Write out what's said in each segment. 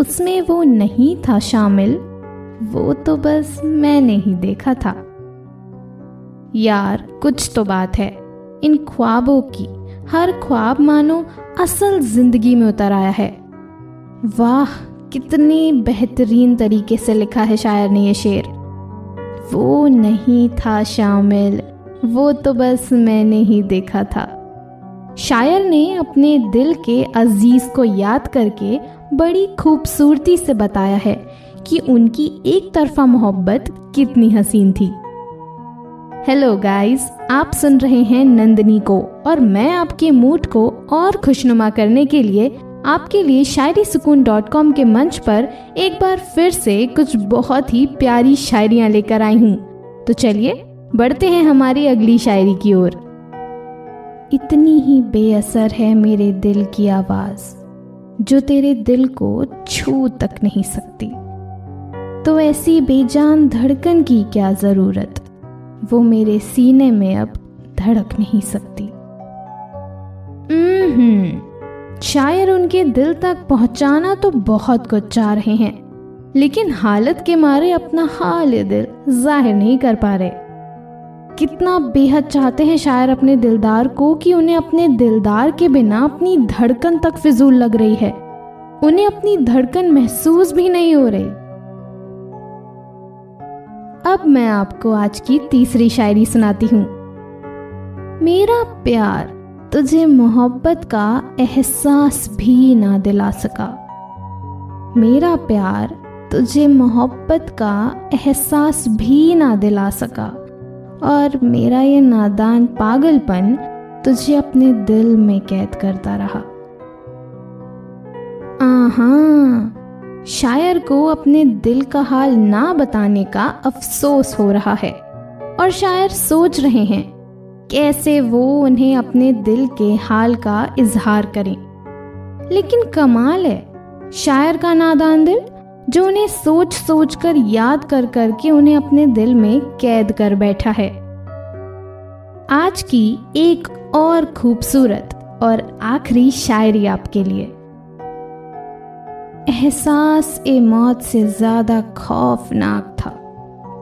उसमें वो नहीं था शामिल। वो तो बस मैंने ही देखा था। यार, कुछ तो बात है। इन ख्वाबों की, हर ख्वाब मानो असल ज़िंदगी में उतर आया है। वाह, कितने बेहतरीन तरीके से लिखा है शायर ने ये शेर। वो नहीं था शामिल। वो तो बस मैंने ही देखा था। शायर ने अपने दिल के अज़ीज़ को याद करके बड़ी खूबसूरती से बताया है कि उनकी एक तरफा मोहब्बत कितनी हसीन थी। हेलो गाइस, आप सुन रहे हैं नंदनी को और मैं आपके मूड को और खुशनुमा करने के लिए आपके लिए शायरी सुकून डॉट कॉम के मंच पर एक बार फिर से कुछ बहुत ही प्यारी शायरियाँ लेकर आई हूँ। तो चलिए, बढ़ते हैं हमारी अगली शायरी की ओर। इतनी ही बेअसर है मेरे दिल की आवाज़, जो तेरे दिल को छू तक नहीं सकती। तो ऐसी बेजान धड़कन की क्या ज़रूरत? वो मेरे सीने में अब धड़क नहीं सकती। शायर उनके दिल तक पहुंचाना तो बहुत कुछ चाह रहे हैं, लेकिन हालत के मारे अपना हाल दिल ज़ाहिर नहीं कर पा रहे। कितना बेहद चाहते हैं शायर अपने दिलदार को कि उन्हें अपने दिलदार के बिना अपनी धड़कन तक फिजूल लग रही है। उन्हें अपनी धड़कन महसूस भी नहीं हो रही। अब मैं आपको आज की तीसरी शायरी सुनाती हूँ। मेरा प्यार तुझे मोहब्बत का एहसास भी ना दिला सका। मेरा प्यार तुझे मोहब्बत का एहसास भी ना दिला सका। और मेरा ये नादान पागलपन तुझे अपने दिल में कैद करता रहा। आहा, शायर को अपने दिल का हाल ना बताने का अफसोस हो रहा है और शायर सोच रहे हैं, कैसे वो उन्हें अपने दिल के हाल का इजहार करें। लेकिन कमाल है, शायर का नादान दिल जो उन्हें सोच सोच कर याद कर कर के उन्हें अपने दिल में कैद कर बैठा है। आज की एक और खूबसूरत और आखिरी शायरी आपके लिए। एहसास ए मौत से ज़्यादा खौफनाक था।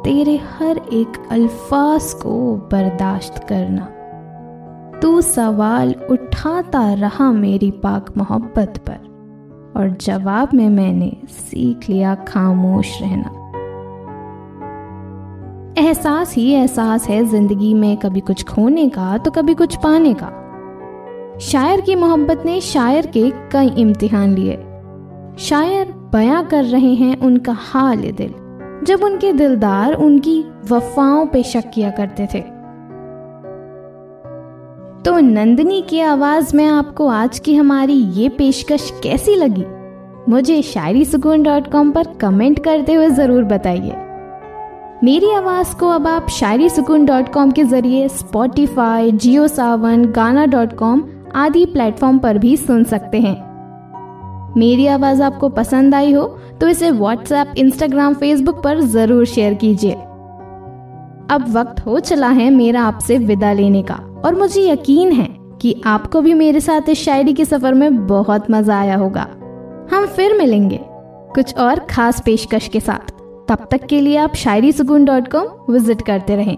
तेरे हर एक अल्फाज को बर्दाश्त करना। तू सवाल उठाता रहा मेरी पाक मोहब्बत पर। और जवाब में मैंने सीख लिया खामोश रहना। एहसास ही एहसास है ज़िंदगी में कभी कुछ खोने का तो कभी कुछ पाने का। शायर की मोहब्बत ने शायर के कई इम्तिहान लिए। शायर बयां कर रहे हैं उनका हाल दिल। जब उनके दिलदार उनकी वफाओं पे शक किया करते थे तो नंदनी की आवाज़ में आपको आज की हमारी ये पेशकश कैसी लगी? मुझे शायरी सुकून डॉट कॉम पर कमेंट करते हुए ज़रूर बताइए। मेरी आवाज़ को अब आप शायरी सुकून डॉट कॉम के ज़रिए स्पॉटिफाई जियो सावन गाना डॉट कॉम आदि प्लेटफॉर्म पर भी सुन सकते हैं। मेरी आवाज़ आपको पसंद आई हो तो इसे व्हाट्सएप इंस्टाग्राम फेसबुक पर ज़रूर शेयर कीजिए। अब वक्त हो चला है मेरा आपसे विदा लेने का। और मुझे यकीन है कि आपको भी मेरे साथ इस शायरी के सफ़र में बहुत मज़ा आया होगा। हम फिर मिलेंगे कुछ और खास पेशकश के साथ। तब तक के लिए आप शायरी सुकून डॉट कॉम विज़िट करते रहें।